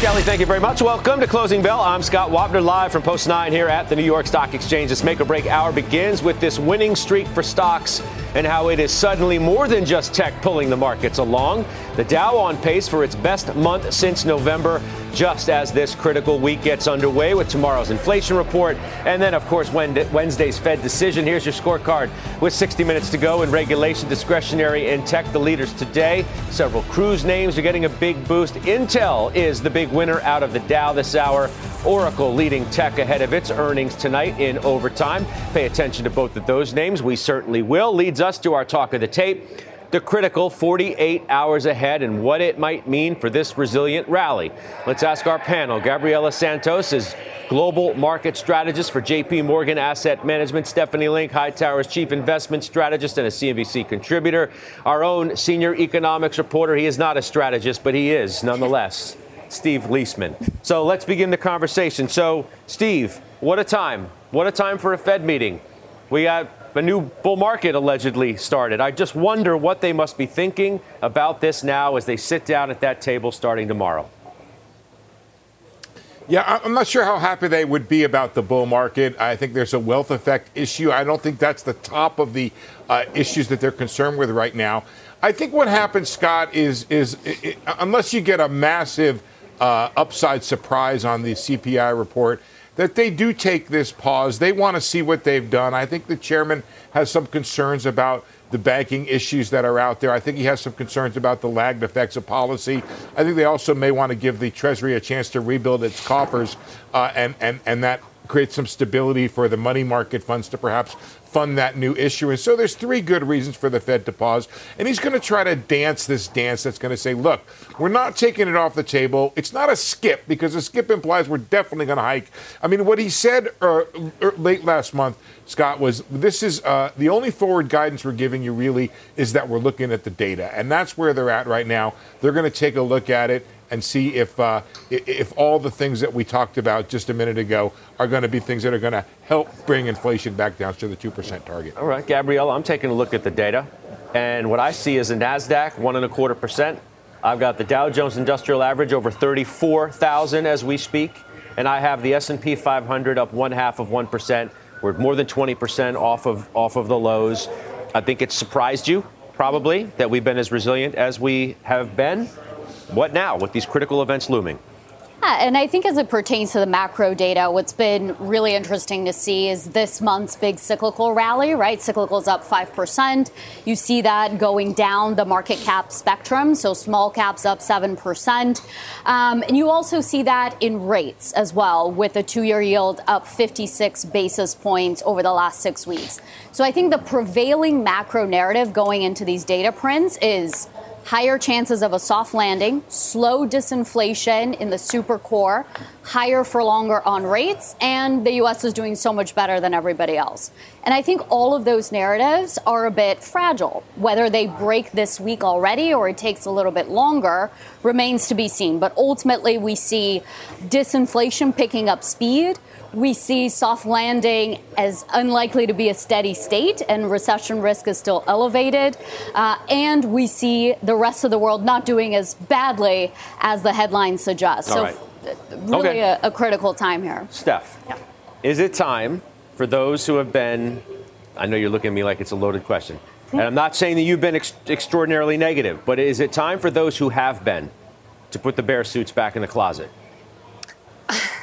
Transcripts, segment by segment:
Kelly, thank you very much. Welcome to Closing Bell. I'm Scott Wapner, live from Post 9 here at the New York Stock Exchange. This make or break hour begins with this winning streak for stocks and how it is suddenly more than just tech pulling the markets along. The Dow on pace for its best month since November, just as this critical week gets underway with tomorrow's inflation report. And then, of course, Wednesday's Fed decision. Here's your scorecard with 60 minutes to go in regulation, discretionary, and tech. The leaders today. Several cruise names are getting a big boost. Intel is the big winner out of the Dow this hour. Oracle leading tech ahead of its earnings tonight in overtime. Pay attention to both of those names. We certainly will. Leads us to our talk of the tape the critical 48 hours ahead and what it might mean for this resilient rally. Let's ask our panel. Gabriela Santos is global market strategist for JP Morgan Asset Management. Stephanie Link, Hightower's chief investment strategist and a CNBC contributor. Our own senior economics reporter. He is not a strategist, but he is nonetheless. Steve Liesman. So let's begin the conversation. So, Steve, what a time. What a time for a Fed meeting. We got a new bull market allegedly started. I just wonder what they must be thinking about this now as they sit down at that table starting tomorrow. Yeah, I'm not sure how happy they would be about the bull market. I think there's a wealth effect issue. I don't think that's the top of the uh, issues that they're concerned with right now. I think what happens, Scott, is is it, unless you get a massive uh, upside surprise on the CPI report, that they do take this pause. They want to see what they've done. I think the chairman has some concerns about the banking issues that are out there. I think he has some concerns about the lagged effects of policy. I think they also may want to give the Treasury a chance to rebuild its coffers, uh, and, and, and that creates some stability for the money market funds to perhaps fund that new issuance. So there's three good reasons for the Fed to pause. And he's going to try to dance this dance that's going to say, look, we're not taking it off the table. It's not a skip because a skip implies we're definitely going to hike. I mean, what he said uh, er, late last month, Scott, was this is uh, the only forward guidance we're giving you really is that we're looking at the data. And that's where they're at right now. They're going to take a look at it and see if uh, if all the things that we talked about just a minute ago are going to be things that are going to help bring inflation back down to the two percent target. All right, Gabrielle, I'm taking a look at the data, and what I see is a Nasdaq one and a quarter percent. I've got the Dow Jones Industrial Average over 34,000 as we speak, and I have the S&P 500 up one half of one percent. We're more than 20 percent off of off of the lows. I think it surprised you probably that we've been as resilient as we have been. What now with these critical events looming? Yeah, and I think as it pertains to the macro data, what's been really interesting to see is this month's big cyclical rally, right? Cyclical's up 5%. You see that going down the market cap spectrum, so small caps up 7%. Um, and you also see that in rates as well, with the two year yield up 56 basis points over the last six weeks. So I think the prevailing macro narrative going into these data prints is higher chances of a soft landing, slow disinflation in the super core, higher for longer on rates, and the US is doing so much better than everybody else. And I think all of those narratives are a bit fragile. Whether they break this week already or it takes a little bit longer remains to be seen. But ultimately, we see disinflation picking up speed we see soft landing as unlikely to be a steady state and recession risk is still elevated. Uh, and we see the rest of the world not doing as badly as the headlines suggest. All so, right. really okay. a, a, critical time here. Steph, yeah. is it time for those who have been, I know you're looking at me like it's a loaded question, and I'm not saying that you've been ex- extraordinarily negative, but is it time for those who have been to put the bear suits back in the closet?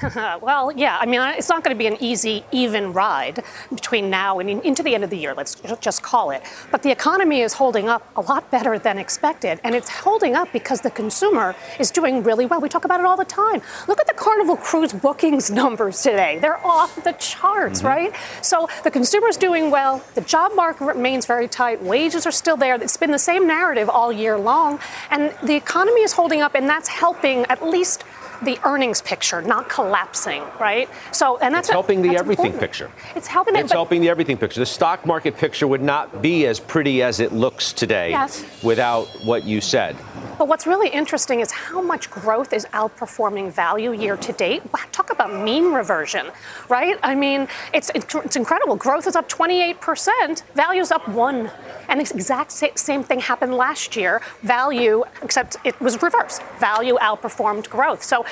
well, yeah. I mean, it's not going to be an easy, even ride between now and in, into the end of the year. Let's just call it. But the economy is holding up a lot better than expected, and it's holding up because the consumer is doing really well. We talk about it all the time. Look at the Carnival Cruise bookings numbers today; they're off the charts, mm-hmm. right? So the consumer is doing well. The job market remains very tight. Wages are still there. It's been the same narrative all year long, and the economy is holding up, and that's helping at least the earnings picture not collapsing, right? So, and that's it's helping the everything important. picture. It's helping. It's it, helping the everything picture. The stock market picture would not be as pretty as it looks today yes. without what you said. But what's really interesting is how much growth is outperforming value year to date. Talk about mean reversion, right? I mean, it's it's incredible. Growth is up 28%, value's up one. And the exact same thing happened last year. Value, except it was reversed. Value outperformed growth. So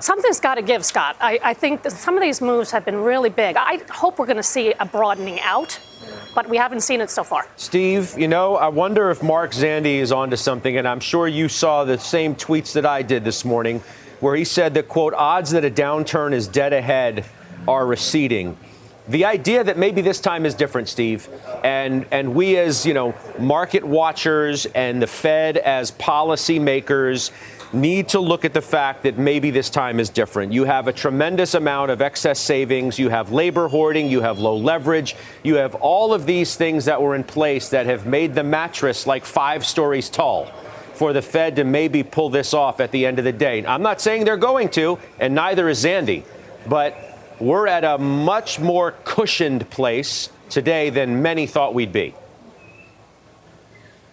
something's got to give, Scott. I, I think some of these moves have been really big. I hope we're going to see a broadening out but we haven't seen it so far. Steve, you know, I wonder if Mark Zandi is onto something, and I'm sure you saw the same tweets that I did this morning, where he said that, quote, odds that a downturn is dead ahead are receding. The idea that maybe this time is different, Steve, and and we as you know market watchers and the Fed as policymakers need to look at the fact that maybe this time is different. You have a tremendous amount of excess savings, you have labor hoarding, you have low leverage, you have all of these things that were in place that have made the mattress like five stories tall for the Fed to maybe pull this off at the end of the day. I'm not saying they're going to, and neither is Zandi, but we're at a much more cushioned place today than many thought we'd be.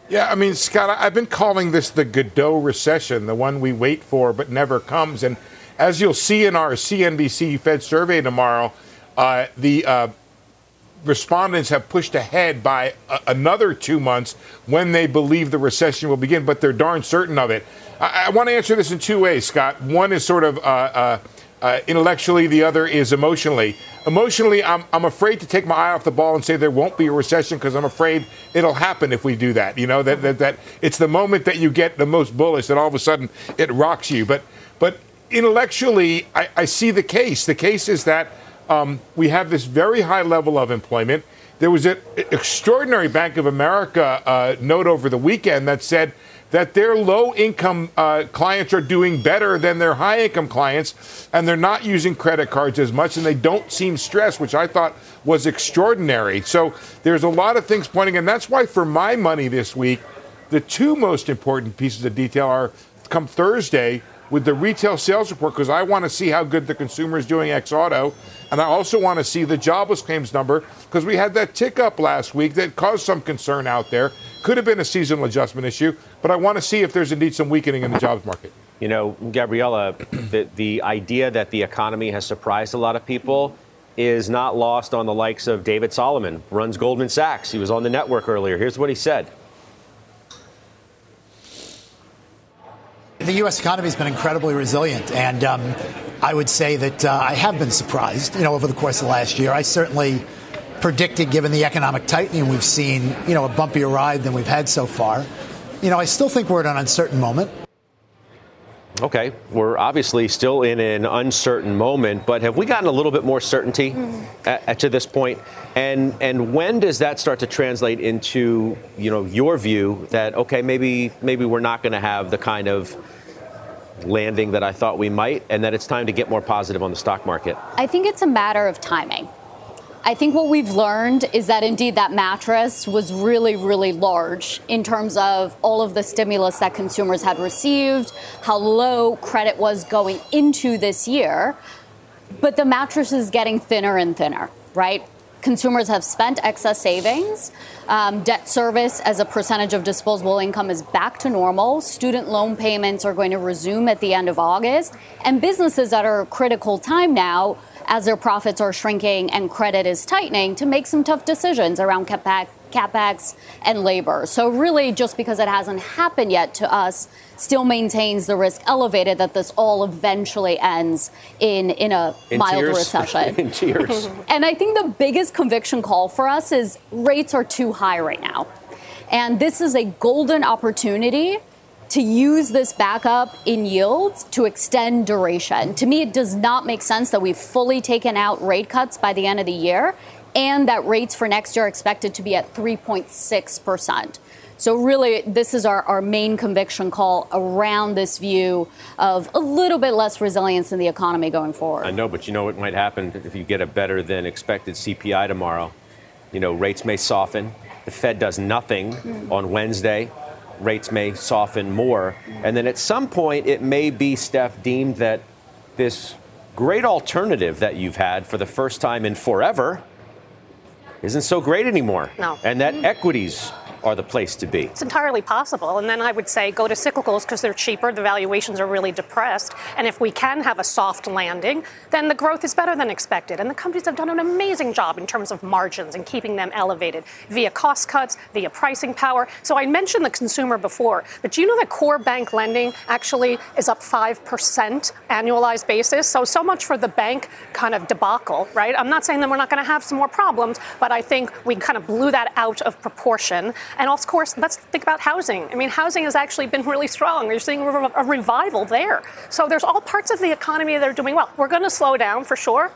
Yeah, I mean, Scott, I've been calling this the Godot recession, the one we wait for but never comes. And as you'll see in our CNBC Fed survey tomorrow, uh, the uh, respondents have pushed ahead by a- another two months when they believe the recession will begin, but they're darn certain of it. I, I want to answer this in two ways, Scott. One is sort of uh, uh intellectually, the other is emotionally. Emotionally, I'm, I'm afraid to take my eye off the ball and say there won't be a recession because I'm afraid it'll happen if we do that. You know, that, that, that it's the moment that you get the most bullish that all of a sudden it rocks you. But, but intellectually, I, I see the case. The case is that um, we have this very high level of employment. There was an extraordinary Bank of America uh, note over the weekend that said that their low income uh, clients are doing better than their high income clients, and they're not using credit cards as much, and they don't seem stressed, which I thought was extraordinary. So there's a lot of things pointing, and that's why for my money this week, the two most important pieces of detail are come Thursday with the retail sales report because I want to see how good the consumer is doing ex auto. And I also want to see the jobless claims number because we had that tick up last week that caused some concern out there. Could have been a seasonal adjustment issue, but I want to see if there's indeed some weakening in the jobs market. You know, Gabriela, the, the idea that the economy has surprised a lot of people is not lost on the likes of David Solomon, runs Goldman Sachs. He was on the network earlier. Here's what he said. The U.S. economy has been incredibly resilient, and um, I would say that uh, I have been surprised. You know, over the course of last year, I certainly predicted, given the economic tightening we've seen, you know, a bumpier ride than we've had so far. You know, I still think we're at an uncertain moment. Okay, we're obviously still in an uncertain moment, but have we gotten a little bit more certainty mm. at, at, to this point? And and when does that start to translate into you know your view that okay maybe maybe we're not going to have the kind of landing that I thought we might, and that it's time to get more positive on the stock market? I think it's a matter of timing. I think what we've learned is that indeed that mattress was really, really large in terms of all of the stimulus that consumers had received, how low credit was going into this year. But the mattress is getting thinner and thinner, right? Consumers have spent excess savings. Um, debt service as a percentage of disposable income is back to normal. Student loan payments are going to resume at the end of August. And businesses are a critical time now, as their profits are shrinking and credit is tightening, to make some tough decisions around capex, capex and labor. So, really, just because it hasn't happened yet to us, still maintains the risk elevated that this all eventually ends in, in a in mild tears. recession. in tears. and I think the biggest conviction call for us is rates are too high right now. And this is a golden opportunity to use this backup in yields to extend duration. To me, it does not make sense that we've fully taken out rate cuts by the end of the year and that rates for next year are expected to be at 3.6%. So, really, this is our, our main conviction call around this view of a little bit less resilience in the economy going forward. I know, but you know what might happen if you get a better than expected CPI tomorrow? You know, rates may soften. The Fed does nothing mm. on Wednesday. Rates may soften more. And then at some point, it may be, Steph, deemed that this great alternative that you've had for the first time in forever isn't so great anymore. No. And that mm-hmm. equities are the place to be. It's entirely possible. And then I would say go to cyclicals because they're cheaper, the valuations are really depressed. And if we can have a soft landing, then the growth is better than expected. And the companies have done an amazing job in terms of margins and keeping them elevated via cost cuts, via pricing power. So I mentioned the consumer before, but do you know that core bank lending actually is up 5% annualized basis? So, so much for the bank kind of debacle, right? I'm not saying that we're not going to have some more problems, but I think we kind of blew that out of proportion. And of course, let's think about housing. I mean, housing has actually been really strong. You're seeing a revival there. So there's all parts of the economy that are doing well. We're going to slow down for sure,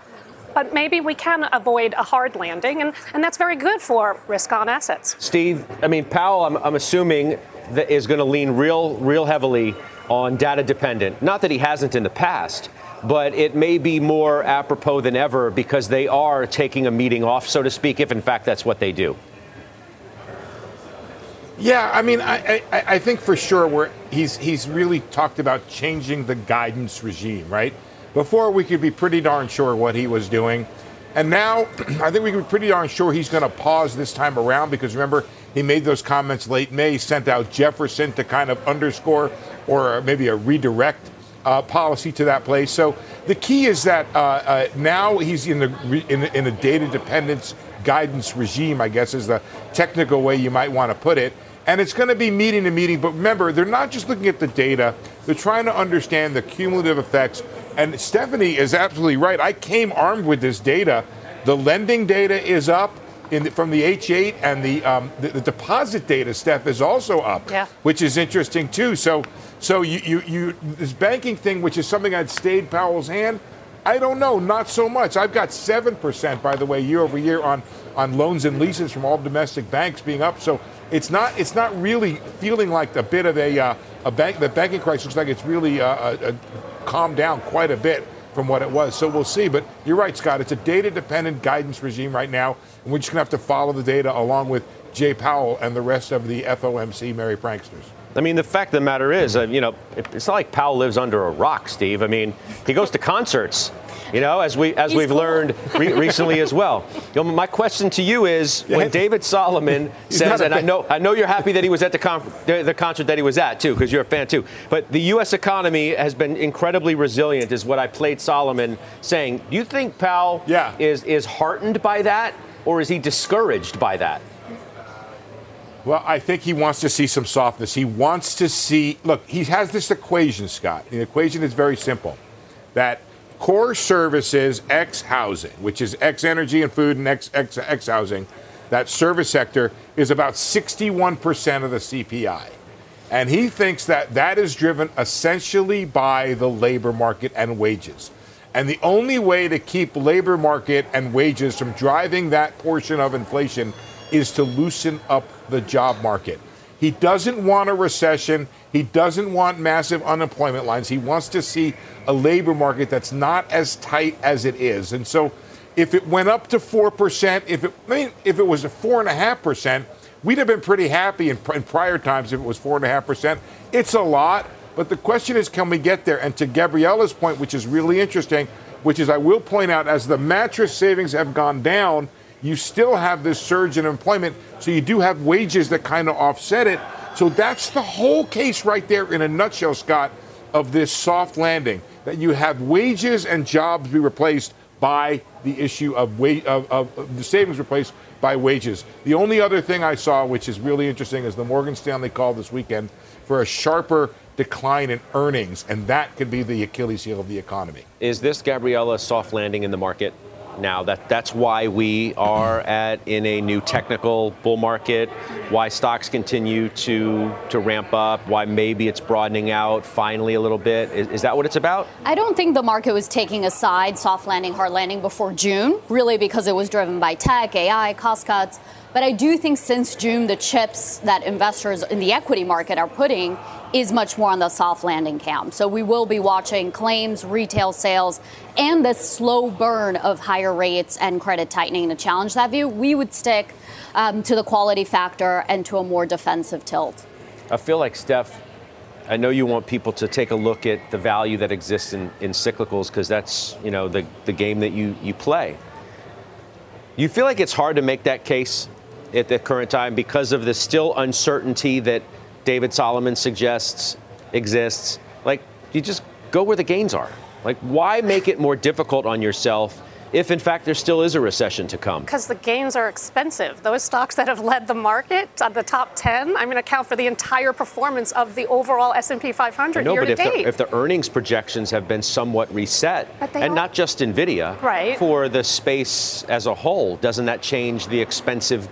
but maybe we can avoid a hard landing, and, and that's very good for risk on assets. Steve, I mean, Powell, I'm, I'm assuming that is going to lean real, real heavily on data dependent. Not that he hasn't in the past, but it may be more apropos than ever because they are taking a meeting off, so to speak, if in fact that's what they do. Yeah, I mean, I, I, I think for sure we're, he's, he's really talked about changing the guidance regime, right? Before we could be pretty darn sure what he was doing. And now I think we can be pretty darn sure he's going to pause this time around because remember, he made those comments late May, sent out Jefferson to kind of underscore or maybe a redirect uh, policy to that place. So the key is that uh, uh, now he's in, the, in, in a data dependence guidance regime, I guess is the technical way you might want to put it. And it's going to be meeting to meeting. But remember, they're not just looking at the data, they're trying to understand the cumulative effects. And Stephanie is absolutely right. I came armed with this data. The lending data is up. The, from the H8 and the, um, the, the deposit data, Steph, is also up, yeah. which is interesting too. So, so you, you, you this banking thing, which is something that stayed Powell's hand, I don't know, not so much. I've got seven percent, by the way, year over year on on loans and leases from all domestic banks being up. So it's not it's not really feeling like a bit of a uh, a bank the banking crisis looks like it's really uh, uh, uh, calmed down quite a bit from what it was. So we'll see. But you're right, Scott. It's a data dependent guidance regime right now, and we're just gonna have to follow the data along with Jay Powell and the rest of the FOMC merry pranksters. I mean, the fact of the matter is, uh, you know, it's not like Powell lives under a rock, Steve. I mean, he goes to concerts you know, as we as He's we've cool. learned re- recently as well. You know, my question to you is, when David Solomon says, and I know I know you're happy that he was at the, the, the concert that he was at too, because you're a fan too. But the U.S. economy has been incredibly resilient, is what I played Solomon saying. Do you think Powell yeah. is is heartened by that, or is he discouraged by that? Well, I think he wants to see some softness. He wants to see. Look, he has this equation, Scott. The equation is very simple. That core services X housing, which is X energy and food and X, X, X housing, that service sector is about 61% of the CPI. And he thinks that that is driven essentially by the labor market and wages. And the only way to keep labor market and wages from driving that portion of inflation is to loosen up the job market. He doesn't want a recession. He doesn't want massive unemployment lines. He wants to see a labor market that's not as tight as it is. And so if it went up to 4%, if it, I mean, if it was a 4.5%, we'd have been pretty happy in, in prior times if it was 4.5%. It's a lot, but the question is can we get there? And to Gabriela's point, which is really interesting, which is I will point out as the mattress savings have gone down, you still have this surge in employment. So you do have wages that kind of offset it. So that's the whole case right there in a nutshell, Scott, of this soft landing that you have wages and jobs be replaced by the issue of, wa- of, of, of the savings replaced by wages. The only other thing I saw, which is really interesting, is the Morgan Stanley call this weekend for a sharper decline in earnings, and that could be the Achilles heel of the economy. Is this Gabriela soft landing in the market? Now. That that's why we are at in a new technical bull market. Why stocks continue to to ramp up. Why maybe it's broadening out finally a little bit. Is, is that what it's about? I don't think the market was taking a side, soft landing, hard landing before June. Really, because it was driven by tech, AI, cost cuts. But I do think since June, the chips that investors in the equity market are putting is much more on the soft landing camp. So we will be watching claims, retail sales, and the slow burn of higher rates and credit tightening to challenge that view. We would stick um, to the quality factor and to a more defensive tilt. I feel like Steph I know you want people to take a look at the value that exists in, in cyclicals because that's you know the, the game that you, you play. You feel like it's hard to make that case at the current time because of the still uncertainty that David Solomon suggests exists. Like you just go where the gains are. Like why make it more difficult on yourself? if in fact there still is a recession to come? Because the gains are expensive. Those stocks that have led the market on the top 10, I'm going to account for the entire performance of the overall S&P 500 know, year but to if date. The, if the earnings projections have been somewhat reset, and are. not just Nvidia, Right. for the space as a whole, doesn't that change the expensive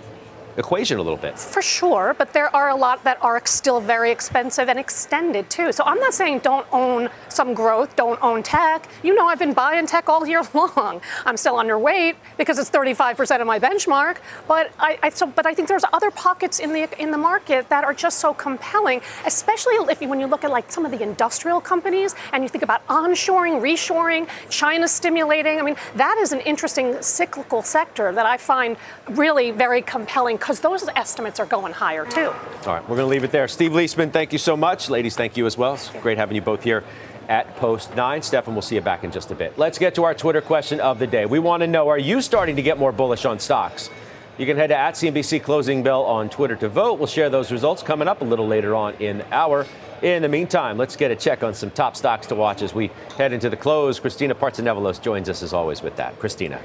equation a little bit? For sure, but there are a lot that are still very expensive and extended too. So I'm not saying don't own some growth, don't own tech. You know, I've been buying tech all year long. I'm still underweight because it's 35% of my benchmark. But I, I so, but I think there's other pockets in the in the market that are just so compelling, especially if you, when you look at like some of the industrial companies and you think about onshoring, reshoring, China stimulating. I mean, that is an interesting cyclical sector that I find really very compelling because those estimates are going higher too. All right, we're going to leave it there. Steve Liesman, thank you so much. Ladies, thank you as well. It's great having you both here at Post 9. Stefan, we'll see you back in just a bit. Let's get to our Twitter question of the day. We want to know are you starting to get more bullish on stocks? You can head to at CNBC Closing Bell on Twitter to vote. We'll share those results coming up a little later on in hour. In the meantime, let's get a check on some top stocks to watch as we head into the close. Christina Partsinevelos joins us as always with that. Christina.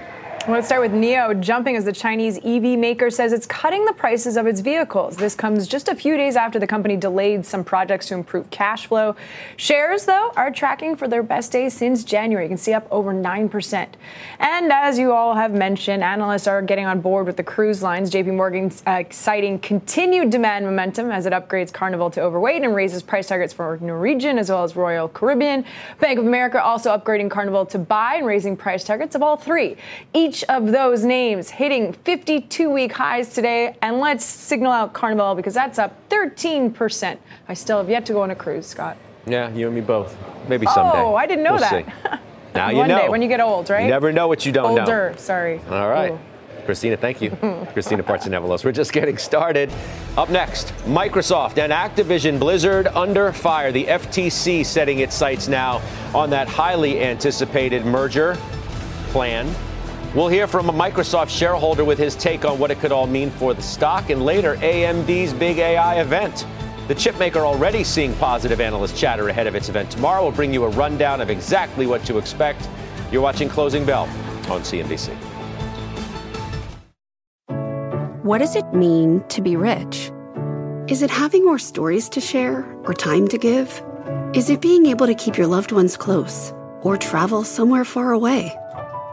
Let's start with NIO jumping as the Chinese EV maker says it's cutting the prices of its vehicles. This comes just a few days after the company delayed some projects to improve cash flow. Shares, though, are tracking for their best day since January. You can see up over 9%. And as you all have mentioned, analysts are getting on board with the cruise lines. JP Morgan uh, citing continued demand momentum as it upgrades Carnival to overweight and raises price targets for Norwegian as well as Royal Caribbean. Bank of America also upgrading Carnival to buy and raising price targets of all three. Each of those names hitting 52 week highs today. And let's signal out Carnival because that's up 13%. I still have yet to go on a cruise, Scott. Yeah, you and me both. Maybe someday. Oh, I didn't know We'll that. Now you One know. day when you get old, right? You never know what you don't know. Older, sorry. All right. Ooh. Christina, thank you. Christina Partsinevelos. We're just getting started. Up next, Microsoft and Activision Blizzard under fire. The FTC setting its sights now on that highly anticipated merger plan. We'll hear from a Microsoft shareholder with his take on what it could all mean for the stock, and later, AMD's big AI event. The chipmaker already seeing positive analyst chatter ahead of its event tomorrow. We'll bring you a rundown of exactly what to expect. You're watching Closing Bell on CNBC. What does it mean to be rich? Is it having more stories to share or time to give? Is it being able to keep your loved ones close or travel somewhere far away?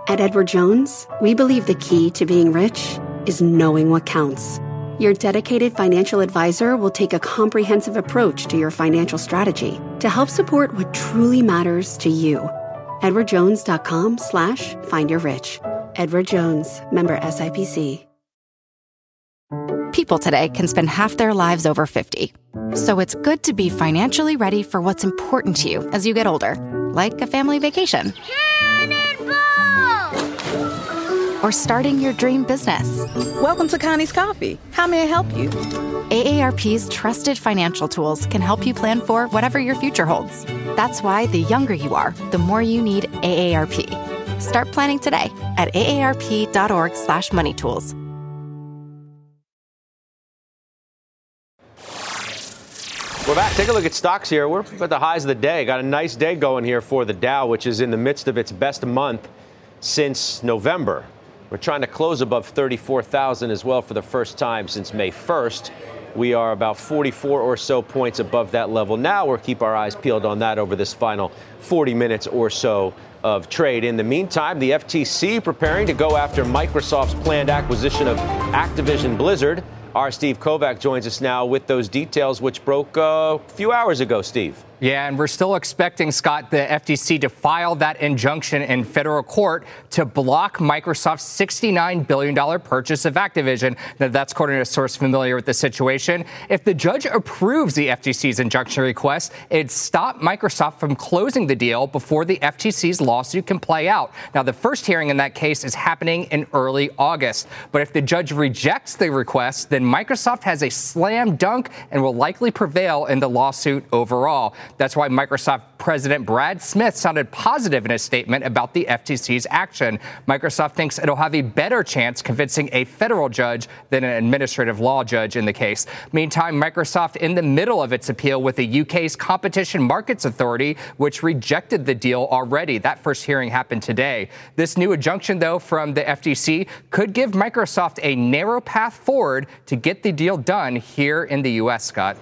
At Edward Jones, we believe the key to being rich is knowing what counts. Your dedicated financial advisor will take a comprehensive approach to your financial strategy to help support what truly matters to you. EdwardJones.com slash find your rich. Edward Jones, member SIPC. People today can spend half their lives over 50. So it's good to be financially ready for what's important to you as you get older, like a family vacation. Or starting your dream business. Welcome to Connie's Coffee. How may I help you? AARP's trusted financial tools can help you plan for whatever your future holds. That's why the younger you are, the more you need AARP. Start planning today at aarp.org/moneytools. We're back. Take a look at stocks here. We're at the highs of the day. Got a nice day going here for the Dow, which is in the midst of its best month since November. We're trying to close above 34,000 as well for the first time since May 1st. We are about 44 or so points above that level now. We'll keep our eyes peeled on that over this final 40 minutes or so of trade. In the meantime, the FTC preparing to go after Microsoft's planned acquisition of Activision Blizzard. Our Steve Kovac joins us now with those details, which broke a few hours ago, Steve. Yeah, and we're still expecting, Scott, the FTC to file that injunction in federal court to block Microsoft's $69 billion purchase of Activision. Now, that's according to a source familiar with the situation. If the judge approves the FTC's injunction request, it'd stop Microsoft from closing the deal before the FTC's lawsuit can play out. Now, the first hearing in that case is happening in early August. But if the judge rejects the request, then Microsoft has a slam dunk and will likely prevail in the lawsuit overall. That's why Microsoft President Brad Smith sounded positive in his statement about the FTC's action. Microsoft thinks it'll have a better chance convincing a federal judge than an administrative law judge in the case. Meantime, Microsoft in the middle of its appeal with the UK's Competition Markets Authority, which rejected the deal already. That first hearing happened today. This new injunction, though, from the FTC could give Microsoft a narrow path forward to get the deal done here in the U.S., Scott.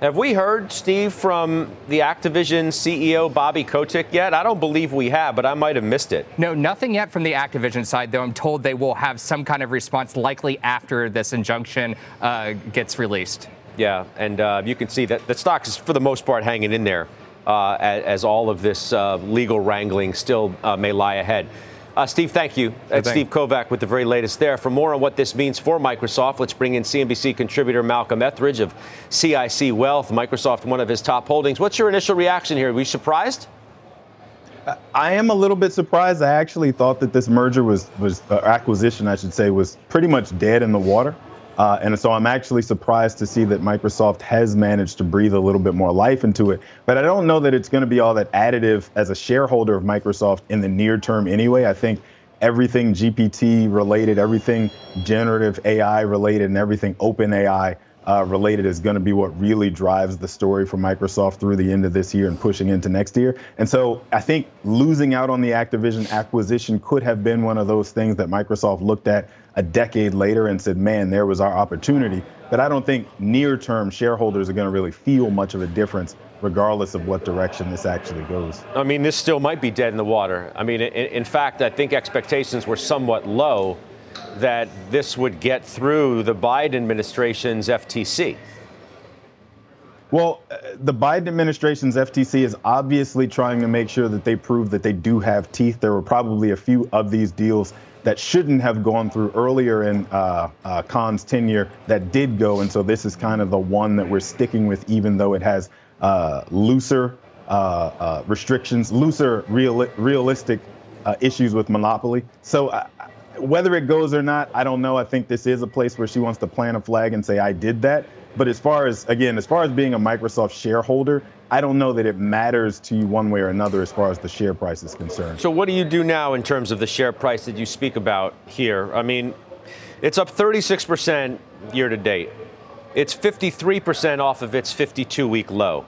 Have we heard, Steve, from the Activision CEO, Bobby Kotick, yet? I don't believe we have, but I might have missed it. No, nothing yet from the Activision side, though I'm told they will have some kind of response likely after this injunction uh, gets released. Yeah, and uh, you can see that the stock is, for the most part, hanging in there uh, as, as, all of this uh, legal wrangling still uh, may lie ahead. Uh, Steve, thank you. That's Steve Kovac with the very latest there. For more on what this means for Microsoft, let's bring in CNBC contributor Malcolm Etheridge of CIC Wealth, Microsoft, one of his top holdings. What's your initial reaction here? Are we surprised? I am a little bit surprised. I actually thought that this merger was was uh, acquisition, I should say, was pretty much dead in the water. Uh, and so I'm actually surprised to see that Microsoft has managed to breathe a little bit more life into it. But I don't know that it's going to be all that additive as a shareholder of Microsoft in the near term anyway. I think everything GPT related, everything generative AI related, and everything open AI uh, related is going to be what really drives the story for Microsoft through the end of this year and pushing into next year. And so I think losing out on the Activision acquisition could have been one of those things that Microsoft looked at a decade later and said, man, there was our opportunity. But I don't think near term shareholders are going to really feel much of a difference regardless of what direction this actually goes. I mean, this still might be dead in the water. I mean, in, in fact, I think expectations were somewhat low that this would get through the Biden administration's FTC. Well, uh, the Biden administration's FTC is obviously trying to make sure that they prove that they do have teeth. There were probably a few of these deals that shouldn't have gone through earlier in uh, uh, Khan's tenure that did go. And so this is kind of the one that we're sticking with, even though it has uh, looser uh, uh, restrictions, looser real, realistic issues with monopoly. So whether it goes or not, I don't know. I think this is a place where she wants to plant a flag and say, I did that. But as far as, again, as far as being a Microsoft shareholder, I don't know that it matters to you one way or another as far as the share price is concerned. So, what do you do now in terms of the share price that you speak about here? I mean, it's up 36% year to date. It's 53% off of its 52 week low.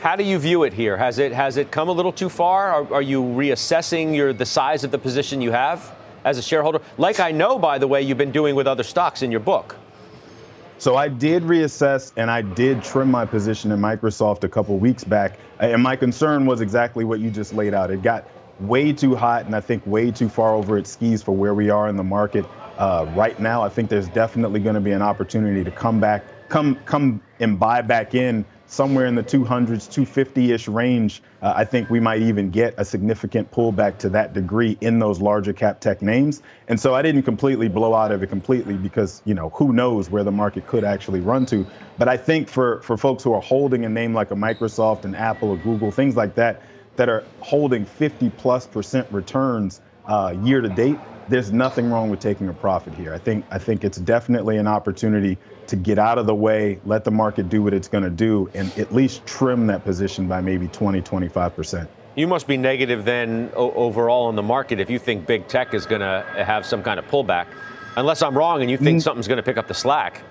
How do you view it here? Has it has it come a little too far? Are, are you reassessing your the size of the position you have as a shareholder? Like I know, by the way, you've been doing with other stocks in your book. So I did reassess and I did trim my position in Microsoft a couple weeks back. And my concern was exactly what you just laid out. It got way too hot and I think way too far over its skis for where we are in the market uh, right now. I think there's definitely going to be an opportunity to come back, come come and buy back in somewhere in the 200s, 250-ish range. Uh, I think we might even get a significant pullback to that degree in those larger cap tech names. And so I didn't completely blow out of it completely because, you know, who knows where the market could actually run to. But I think for, for folks who are holding a name like a Microsoft and Apple or Google, things like that, that are holding 50 plus percent returns uh, year to date, there's nothing wrong with taking a profit here. I think I think it's definitely an opportunity to get out of the way, let the market do what it's going to do, and at least trim that position by maybe 20, 25 percent. You must be negative then o- overall in the market if you think big tech is going to have some kind of pullback, unless I'm wrong and you think mm. something's going to pick up the slack.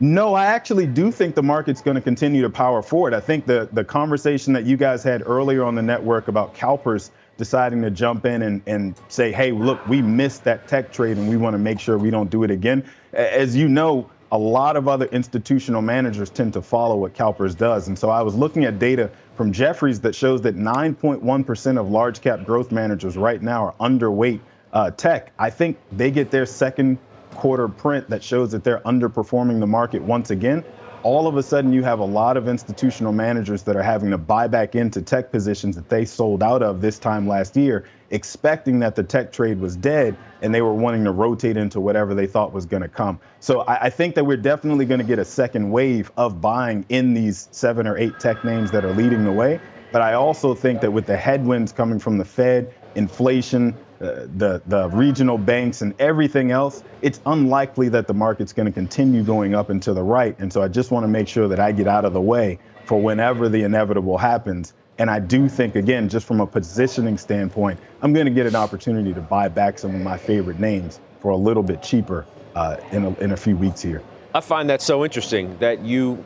No, I actually do think the market's going to continue to power forward. I think the the conversation that you guys had earlier on the network about CalPERS deciding to jump in and, and say, hey, look, we missed that tech trade and we want to make sure we don't do it again. As you know, a lot of other institutional managers tend to follow what CalPERS does. And so I was looking at data from Jefferies that shows that 9.1% of large cap growth managers right now are underweight uh, tech. I think they get their second quarter print that shows that they're underperforming the market once again. all of a sudden you have a lot of institutional managers that are having to buy back into tech positions that they sold out of this time last year, expecting that the tech trade was dead and they were wanting to rotate into whatever they thought was going to come. So I, I, think that we're definitely going to get a second wave of buying in these seven or eight tech names that are leading the way. But I also think that with the headwinds coming from the Fed, inflation, uh, the the regional banks and everything else, it's unlikely that the market's going to continue going up and to the right. And so I just want to make sure that I get out of the way for whenever the inevitable happens. And I do think, again, just from a positioning standpoint, I'm going to get an opportunity to buy back some of my favorite names for a little bit cheaper uh, in, a, in a few weeks here. I find that so interesting that you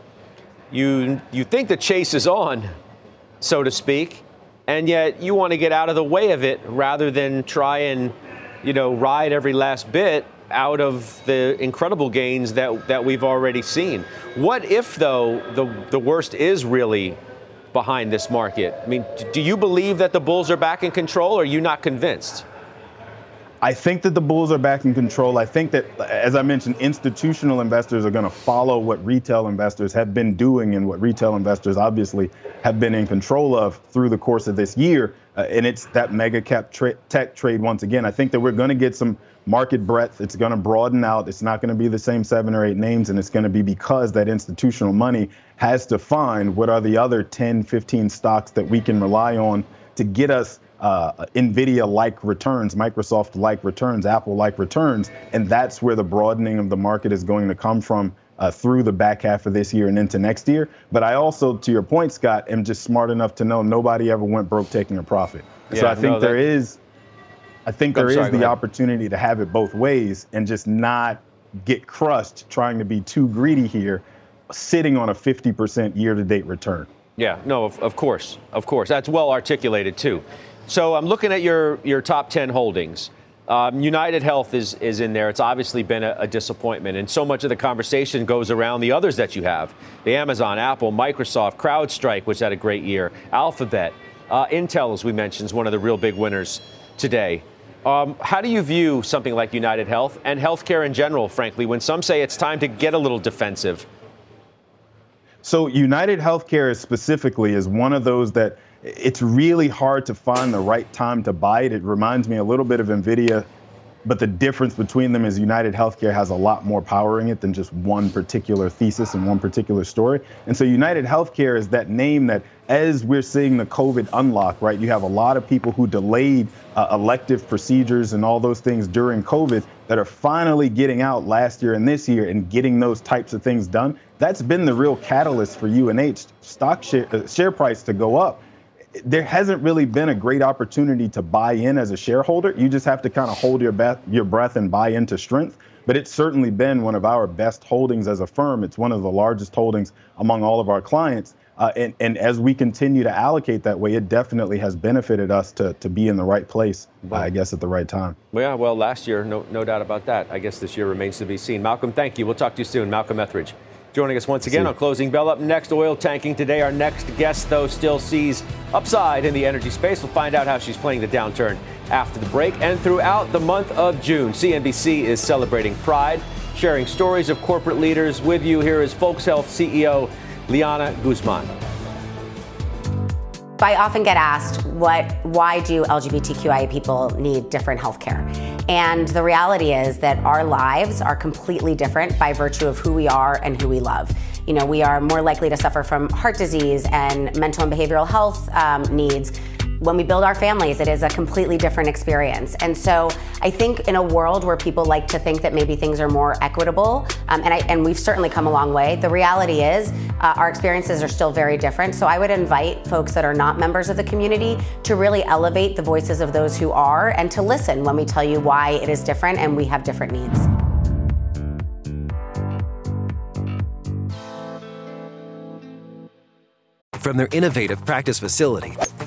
you you think the chase is on, so to speak, and yet you want to get out of the way of it rather than try and, you know, ride every last bit out of the incredible gains that that we've already seen. What if though the the worst is really behind this market? I mean, do you believe that the bulls are back in control or are you not convinced? I think that the bulls are back in control. I think that, as I mentioned, institutional investors are going to follow what retail investors have been doing and what retail investors obviously have been in control of through the course of this year. Uh, and it's that mega cap tra- tech trade once again. I think that we're going to get some market breadth. It's going to broaden out. It's not going to be the same seven or eight names, and it's going to be because that institutional money has to find what are the other 10, 15 stocks that we can rely on to get us uh, NVIDIA like returns, Microsoft like returns, Apple like returns. And that's where the broadening of the market is going to come from uh, through the back half of this year and into next year. But I also, to your point, Scott, am just smart enough to know nobody ever went broke taking a profit. Yeah, so I think no, that, there is. I think there sorry, is the opportunity to have it both ways and just not get crushed trying to be too greedy here, sitting on a 50% year to date return. Yeah, no, of, of course. Of course. That's well articulated, too. So I'm looking at your, your top 10 holdings. Um, United Health is, is in there. It's obviously been a, a, disappointment. And so much of the conversation goes around the others that you have the Amazon, Apple, Microsoft, CrowdStrike, which had a great year, Alphabet, uh, Intel, as we mentioned, is one of the real big winners today. Um, how do you view something like United Health and healthcare in general, frankly, when some say it's time to get a little defensive? So, United Healthcare specifically is one of those that it's really hard to find the right time to buy it. It reminds me a little bit of NVIDIA, but the difference between them is United Healthcare has a lot more power in it than just one particular thesis and one particular story. And so United Healthcare is that name that, as we're seeing the COVID unlock, right, you have a lot of people who delayed uh, elective procedures and all those things during COVID that are finally getting out last year and this year and getting those types of things done. That's been the real catalyst for UNH stock share, uh, share price to go up there hasn't really been a great opportunity to buy in as a shareholder. You just have to kind of hold your breath, your breath and buy into strength. But it's certainly been one of our best holdings as a firm. It's one of the largest holdings among all of our clients. Uh, and, and as we continue to allocate that way, it definitely has benefited us to, to be in the right place, I guess, at the right time. Well, yeah, well, last year, no, no doubt about that. I guess this year remains to be seen. Malcolm, thank you. We'll talk to you soon. Malcolm Etheridge joining us once again on Closing Bell. Up next, oil tanking today. Our next guest, though, still sees upside in the energy space. We'll find out how she's playing the downturn after the break. And throughout the month of June, CNBC is celebrating Pride, sharing stories of corporate leaders with you. Here is Folx Health CEO Liana Guzman. I often get asked, what, why do LGBTQIA people need different health care? And the reality is that our lives are completely different by virtue of who we are and who we love. You know, we are more likely to suffer from heart disease and mental and behavioral health um, needs when we build our families, it is a completely different experience. And so I think in a world where people like to think that maybe things are more equitable, um, and, I, and we've certainly come a long way, the reality is uh, our experiences are still very different. So I would invite folks that are not members of the community to really elevate the voices of those who are and to listen when we tell you why it is different and we have different needs. From their innovative practice facility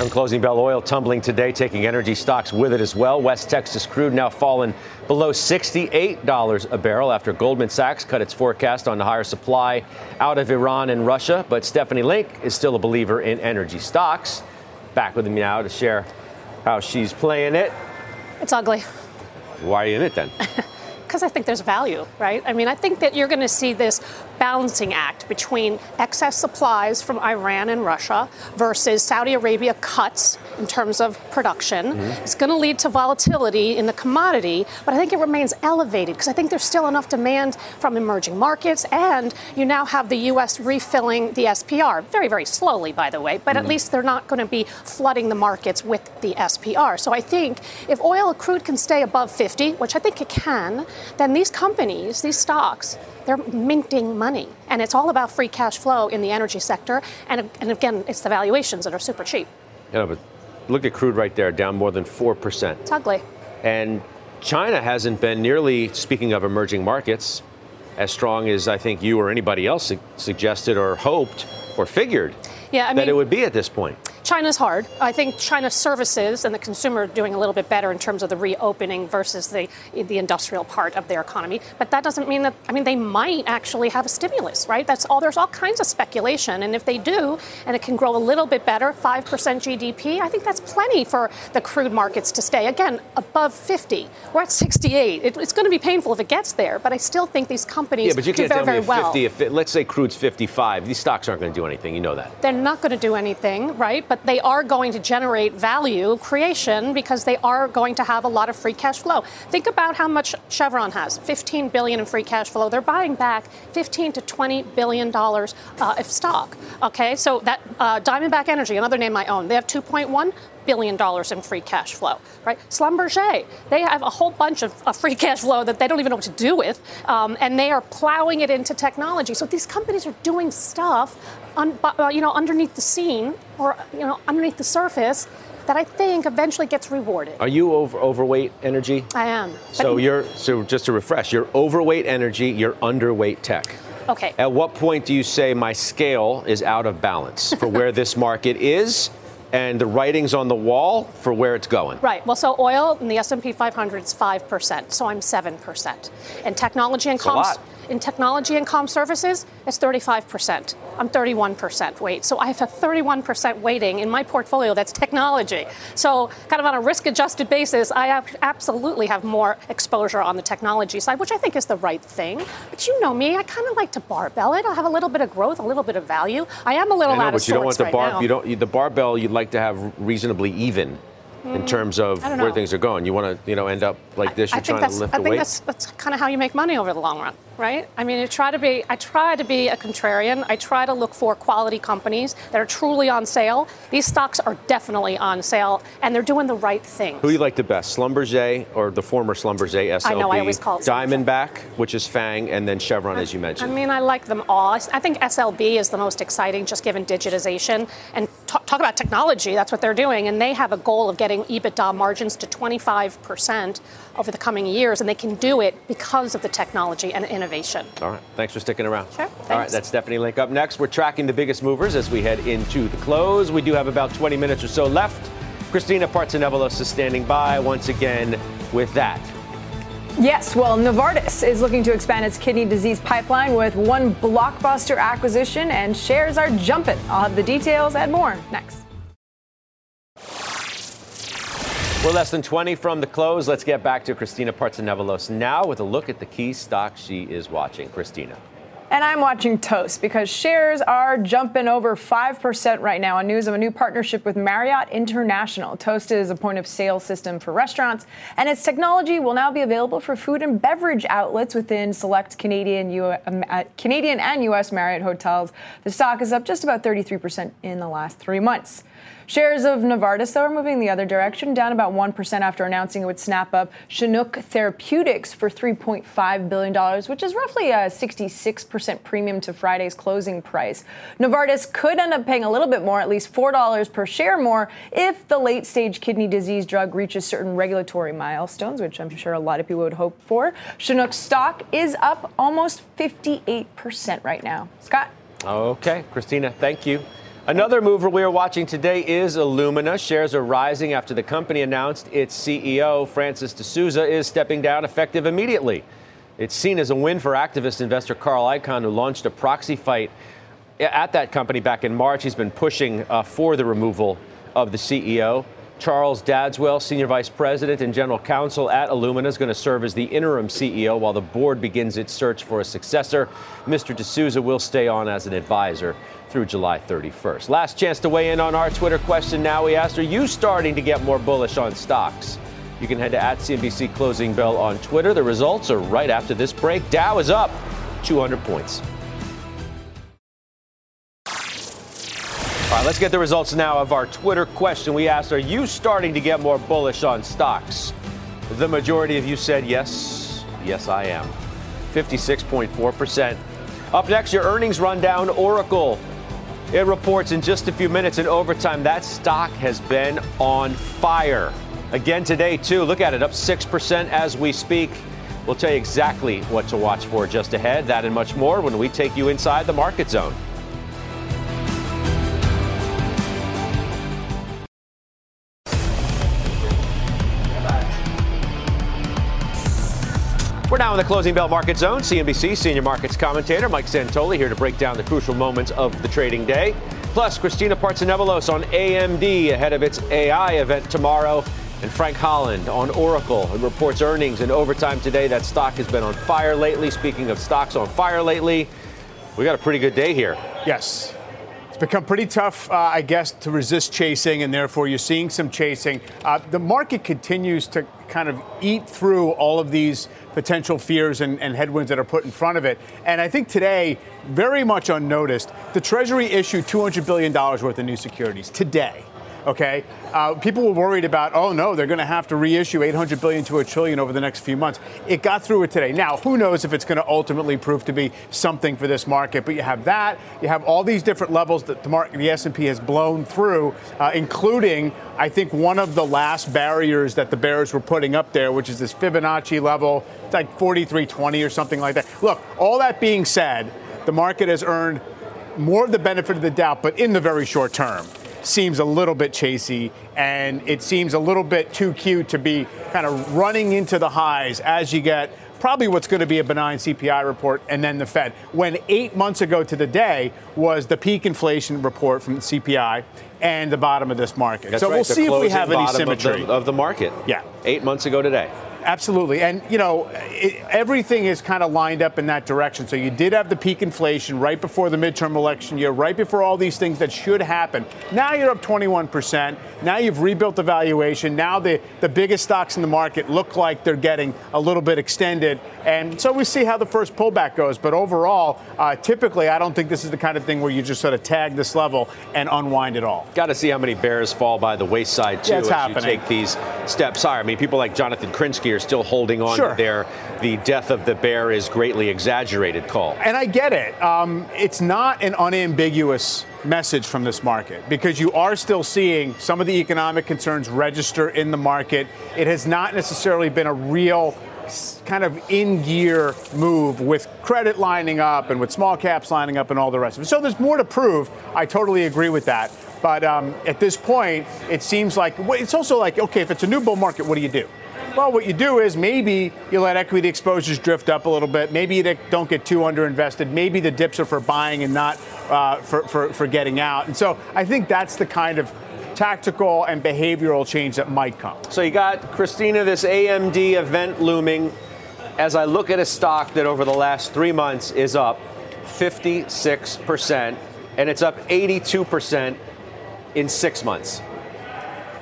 On closing bell oil tumbling today, taking energy stocks with it as well. West Texas crude now fallen below $68 a barrel after Goldman Sachs cut its forecast on the higher supply out of Iran and Russia. But Stephanie Link is still a believer in energy stocks. Back with me now to share how she's playing it. It's ugly. Why are you in it then? because I think there's value, right? I mean, I think that you're going to see this balancing act between excess supplies from Iran and Russia versus Saudi Arabia cuts in terms of production. Mm-hmm. It's going to lead to volatility in the commodity, but I think it remains elevated because I think there's still enough demand from emerging markets, and you now have the U.S. refilling the SPR very, very slowly, by the way, but mm-hmm. at least they're not going to be flooding the markets with the SPR. So I think if oil crude can stay above 50, which I think it can, then these companies, these stocks, they're minting money. And it's all about free cash flow in the energy sector. And, and again, it's the valuations that are super cheap. Yeah, but look at crude right there, down more than 4%. It's ugly. And China hasn't been nearly, speaking of emerging markets, as strong as I think you or anybody else su- suggested or hoped or figured yeah, I mean, that it would be at this point. China's hard. I think China's services and the consumer are doing a little bit better in terms of the reopening versus the the industrial part of their economy. But that doesn't mean that I mean they might actually have a stimulus, right? That's all. There's all kinds of speculation, and if they do, and it can grow a little bit better, five percent GDP, I think that's plenty for the crude markets to stay again above 50. We're at 68. It, it's going to be painful if it gets there, but I still think these companies yeah, but you do can't very, tell me well. 50, if it, let's say crude's 55, these stocks aren't going to do anything. You know that. They're not going to do anything, right? But they are going to generate value creation because they are going to have a lot of free cash flow. Think about how much Chevron has 15 billion in free cash flow. They're buying back 15 to 20 billion dollars uh, of stock. Okay, so that uh, Diamondback Energy, another name I own, they have 2.1 billion dollars in free cash flow, right? Schlumberger, they have a whole bunch of, of, free cash flow that they don't even know what to do with, um, and they are plowing it into technology. So these companies are doing stuff, un, uh, you know, underneath the scene or you know underneath the surface that I think eventually gets rewarded. Are you over, overweight energy? I am. So you're so just to refresh, you're overweight energy, you're underweight tech. Okay. At what point do you say my scale is out of balance for where this market is and the writings on the wall for where it's going. Right. Well, so oil in the S&P 500 is 5%, so I'm 7%. And technology and comms in technology and com services, it's 35%. I'm 31% weight. So I have a 31% weighting in my portfolio that's technology. So, kind of on a risk adjusted basis, I absolutely have more exposure on the technology side, which I think is the right thing. But you know me, I kind of like to barbell it. I'll have a little bit of growth, a little bit of value. I am a little I know, out but of you don't want the right bar. now. You don't. The barbell you'd like to have reasonably even in mm. terms of where things are going. You want to, you know, end up like this. You're I trying to lift I the think weight. that's, that's kind of how you make money over the long run, right? I mean, you try to be. I try to be a contrarian. I try to look for quality companies that are truly on sale. These stocks are definitely on sale, and they're doing the right thing. Who you like the best, Schlumberger or the former Schlumberger SLB? I know, I always call it Diamondback, which is Fang, and then Chevron, as you mentioned. I mean, I like them all. I I think SLB is the most exciting, just given digitization and talk, about technology. That's what they're doing, and they have a goal of getting EBITDA margins to 25% over the coming years, and they can do it because of the technology and innovation. All right. Thanks for sticking around. Sure. All right. That's Stephanie Link up next. We're tracking the biggest movers as we head into the close. We do have about 20 minutes or so left. Christina Partsinevelos is standing by once again with that. Yes, well, Novartis is looking to expand its kidney disease pipeline with one blockbuster acquisition, and shares are jumping. I'll have the details and more next. We're less than 20 from the close. Let's get back to Christina Partsinevelos now with a look at the key stocks she is watching. Christina. And I'm watching Toast because shares are jumping over 5% right now on news of a new partnership with Marriott International. Toast is a point of sale system for restaurants, and its technology will now be available for food and beverage outlets within select Canadian, U- um, uh, Canadian and U.S. Marriott hotels. The stock is up just about 33% in the last three months. Shares of Novartis, though, are moving the other direction, down about 1% after announcing it would snap up Chinook Therapeutics for $3.5 billion, which is roughly a 66% premium to Friday's closing price. Novartis could end up paying a little bit more, at least $4 per share more, if the late stage kidney disease drug reaches certain regulatory milestones, which I'm sure a lot of people would hope for. Chinook stock is up almost 58% right now. Scott? Okay, Christina, thank you. Another mover we are watching today is Illumina. Shares are rising after the company announced its CEO, Francis D'Souza, is stepping down effective immediately. It's seen as a win for activist investor Carl Icahn, who launched a proxy fight at that company back in March. He's been pushing uh, for the removal of the CEO. Charles Dadswell, Senior Vice President and General Counsel at Illumina, is going to serve as the interim CEO while the board begins its search for a successor. Mr. D'Souza will stay on as an advisor through July 31st. Last chance to weigh in on our Twitter question now. We asked, Are you starting to get more bullish on stocks? You can head to at CNBC Closing Bell on Twitter. The results are right after this break. Dow is up 200 points. All right, let's get the results now of our Twitter question. We asked, Are you starting to get more bullish on stocks? The majority of you said yes. Yes, I am. 56.4%. Up next, your earnings rundown Oracle. It reports in just a few minutes in overtime that stock has been on fire. Again today, too. Look at it, up 6% as we speak. We'll tell you exactly what to watch for just ahead. That and much more when we take you inside the market zone. Now in the closing bell market zone. CNBC senior markets commentator Mike Santoli here to break down the crucial moments of the trading day. Plus, Christina Partsinevelos on AMD ahead of its AI event tomorrow. And Frank Holland on Oracle and reports earnings in overtime today. That stock has been on fire lately. Speaking of stocks on fire lately, we got a pretty good day here. Yes. It's become pretty tough, uh, I guess, to resist chasing, and therefore you're seeing some chasing. Uh, the market continues to kind of eat through all of these potential fears and, and, headwinds that are put in front of it. And I think today, very much unnoticed, the Treasury issued $200 billion worth of new securities today okay? Uh, people were worried about, oh no, they're going to have to reissue 800 billion to a trillion over the next few months. It got through it today. Now, who knows if it's going to ultimately prove to be something for this market? But you have that. You have all these different levels that the market, the S&P has blown through, uh, including, I think, one of the last barriers that the bears were putting up there, which is this Fibonacci level. It's like 4320 or something like that. Look, all that being said, the market has earned more of the benefit of the doubt, but in the very short term seems a little bit chasey and it seems a little bit too cute to be kind of running into the highs as you get probably what's going to be a benign CPI report and then the Fed. When eight months ago to the day was the peak inflation report from the CPI and the bottom of this market. That's so right, we'll see if we have any symmetry of the, of the market. Yeah. Eight months ago today. Absolutely. And, you know, it, everything is kind of lined up in that direction. So you did have the peak inflation right before the midterm election year, right before all these things that should happen. Now you're up 21%. Now you've rebuilt the valuation. Now the, the biggest stocks in the market look like they're getting a little bit extended. And so we see how the first pullback goes. But overall, uh, typically, I don't think this is the kind of thing where you just sort of tag this level and unwind it all. Got to see how many bears fall by the wayside, too, yeah, as happening. you take these steps higher. I mean, people like Jonathan Krinsky are still holding on sure. there. The death of the bear is greatly exaggerated call. And I get it. Um, it's not an unambiguous message from this market because you are still seeing some of the economic concerns register in the market. It has not necessarily been a real kind of in gear move with credit lining up and with small caps lining up and all the rest of it. So there's more to prove. I totally agree with that. But um, at this point, it seems like it's also like, okay, if it's a new bull market, what do you do? Well, what you do is maybe you let equity exposures drift up a little bit. Maybe you don't get too underinvested. Maybe the dips are for buying and not uh, for, for, for getting out. And so I think that's the kind of tactical and behavioral change that might come. So you got, Christina, this AMD event looming. As I look at a stock that over the last three months is up 56%, and it's up 82% in six months.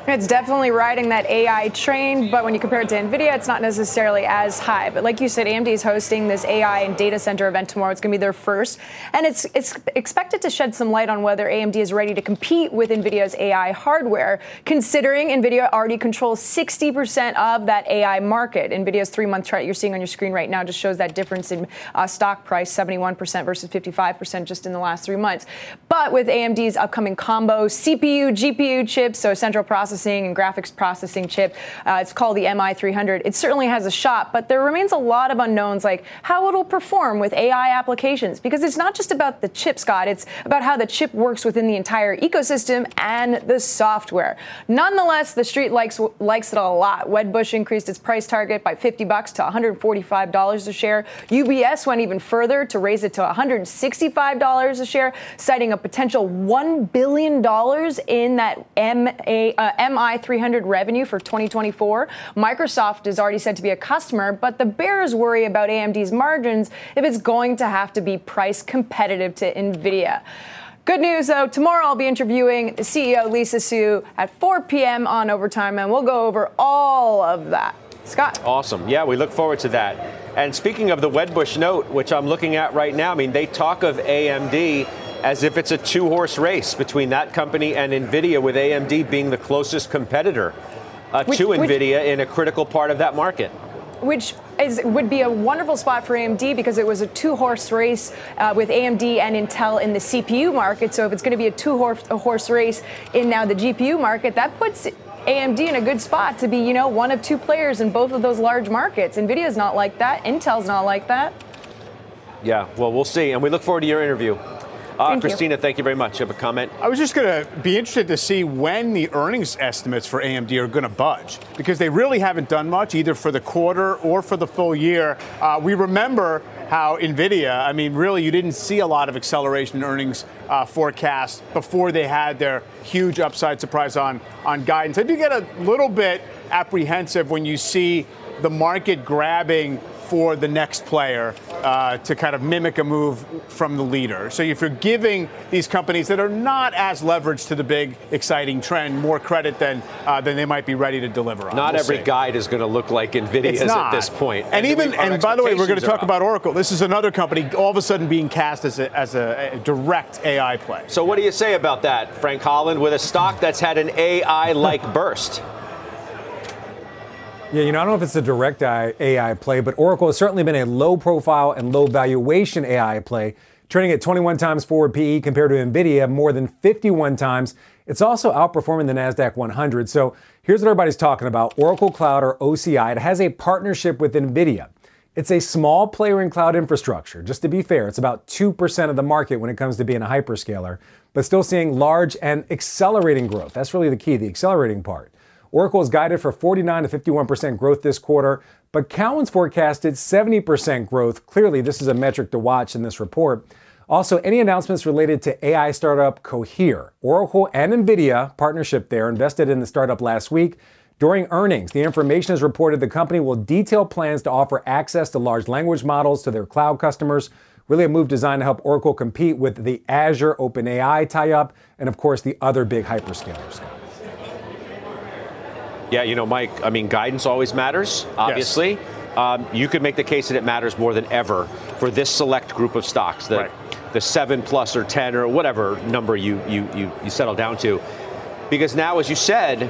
It's definitely riding that AI train, but when you compare it to NVIDIA, it's not necessarily as high. But like you said, AMD is hosting this AI and data center event tomorrow. It's going to be their first, and it's it's expected to shed some light on whether AMD is ready to compete with NVIDIA's AI hardware, considering NVIDIA already controls 60% of that AI market. NVIDIA's three-month chart you're seeing on your screen right now just shows that difference in uh, stock price, 71% versus 55% just in the last three months. But with AMD's upcoming combo CPU, GPU chips, so central processing processing and graphics processing chip. Uh, it's called the MI300. It certainly has a shot, but there remains a lot of unknowns like how it'll perform with AI applications because it's not just about the chip, Scott. It's about how the chip works within the entire ecosystem and the software. Nonetheless, the street likes likes it a lot. Wedbush increased its price target by 50 bucks to $145 a share. UBS went even further to raise it to $165 a share, citing a potential $1 billion in that MA, uh, MI300 revenue for 2024. Microsoft is already said to be a customer, but the bears worry about AMD's margins if it's going to have to be price competitive to NVIDIA. Good news though, tomorrow I'll be interviewing the CEO Lisa Su at 4 p.m. on Overtime, and we'll go over all of that. Scott. Awesome. Yeah, we look forward to that. And speaking of the Wedbush note, which I'm looking at right now, I mean, they talk of AMD as if it's a two horse race between that company and NVIDIA, with AMD being the closest competitor uh, which, to NVIDIA which, in a critical part of that market. Which is, would be a wonderful spot for AMD because it was a two horse race uh, with AMD and Intel in the CPU market. So if it's going to be a two horse race in now the GPU market, that puts AMD in a good spot to be, you know, one of two players in both of those large markets. Nvidia's not like that. Intel's not like that. Yeah, well, we'll see. And we look forward to your interview. Uh, thank Christina, you. thank you very much. You have a comment? I was just going to be interested to see when the earnings estimates for AMD are going to budge because they really haven't done much either for the quarter or for the full year. Uh, we remember how NVIDIA, I mean, really, you didn't see a lot of acceleration in earnings uh, forecast before they had their huge upside surprise on, on guidance. I do get a little bit apprehensive when you see the market grabbing for the next player uh, to kind of mimic a move from the leader. So if you're giving these companies that are not as leveraged to the big exciting trend more credit than uh, than they might be ready to deliver on. Not we'll every see. guide is going to look like Nvidia's at this point. And, and even and by the way, we're going to talk about Oracle. This is another company all of a sudden being cast as a, as a, a direct AI play. So what do you say about that, Frank Holland, with a stock that's had an AI-like burst? Yeah, you know, I don't know if it's a direct AI play, but Oracle has certainly been a low profile and low valuation AI play, trading at 21 times forward PE compared to NVIDIA, more than 51 times. It's also outperforming the NASDAQ 100. So here's what everybody's talking about Oracle Cloud or OCI. It has a partnership with NVIDIA. It's a small player in cloud infrastructure. Just to be fair, it's about 2% of the market when it comes to being a hyperscaler, but still seeing large and accelerating growth. That's really the key, the accelerating part. Oracle is guided for 49 to 51% growth this quarter, but Cowen's forecasted 70% growth. Clearly, this is a metric to watch in this report. Also, any announcements related to AI startup Cohere? Oracle and NVIDIA, partnership there, invested in the startup last week. During earnings, the information is reported the company will detail plans to offer access to large language models to their cloud customers. Really a move designed to help Oracle compete with the Azure OpenAI tie up and, of course, the other big hyperscalers. Yeah, you know, Mike, I mean, guidance always matters, obviously. Yes. Um, you could make the case that it matters more than ever for this select group of stocks, the, right. the seven plus or 10 or whatever number you, you, you, you settle down to. Because now, as you said,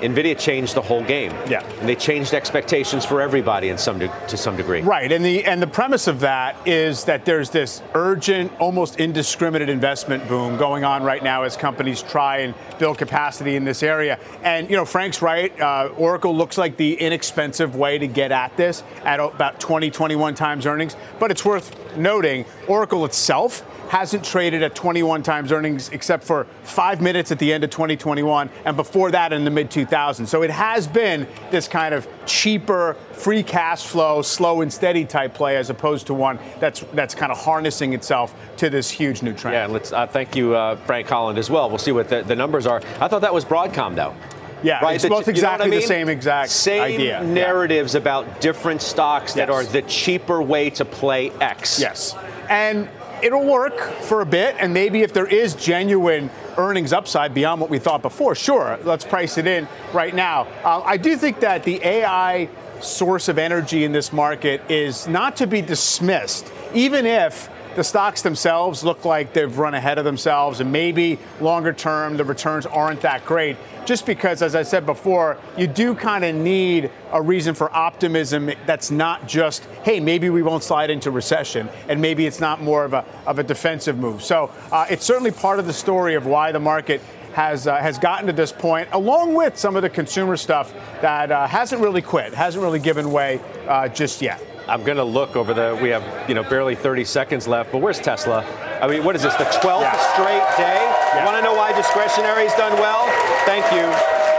NVIDIA changed the whole game. Yeah. And they changed expectations for everybody in some de- to some degree. Right. And the and the premise of that is that there's this urgent, almost indiscriminate investment boom going on right now as companies try and build capacity in this area. And you know, Frank's right. Uh, Oracle looks like the inexpensive way to get at this at about 20, 21 times earnings. But it's worth noting, Oracle itself hasn't traded at 21 times earnings except for five minutes at the end of 2021 and before that in the mid 2000s. So it has been this kind of cheaper, free cash flow, slow and steady type play as opposed to one that's that's kind of harnessing itself to this huge new trend. Yeah, let's uh, thank you, uh, Frank Holland, as well. We'll see what the, the numbers are. I thought that was Broadcom, though. Yeah, right? it's both exactly you know I mean? the same exact same idea. narratives yeah. about different stocks that yes. are the cheaper way to play X. Yes. And it'll work for a bit, and maybe if there is genuine earnings upside beyond what we thought before, sure, let's price it in right now. Uh, I do think that the AI source of energy in this market is not to be dismissed, even if the stocks themselves look like they've run ahead of themselves, and maybe longer term the returns aren't that great just because, as I said before, you do kind of need a reason for optimism that's not just, hey, maybe we won't slide into recession, and maybe it's not more of a, of a defensive move. So uh, it's certainly part of the story of why the market has uh, has gotten to this point, along with some of the consumer stuff that uh, hasn't really quit, hasn't really given way uh, just yet. I'm going to look over the. We have you know barely 30 seconds left, but where's Tesla? I mean, what is this? The 12th yeah. straight day. Yeah. Want to know why discretionary's done well? Thank you.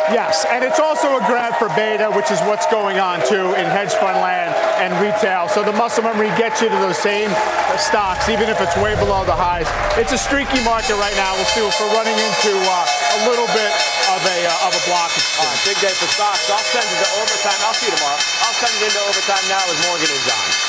Yes, and it's also a grab for beta, which is what's going on too in hedge fund land and retail. So the muscle memory gets you to those same stocks, even if it's way below the highs. It's a streaky market right now. We'll see if we're running into uh, a little bit of a uh, of a blockage. Right, big day for stocks. I'll send it to overtime. I'll see you tomorrow. It into overtime now with Morgan and John.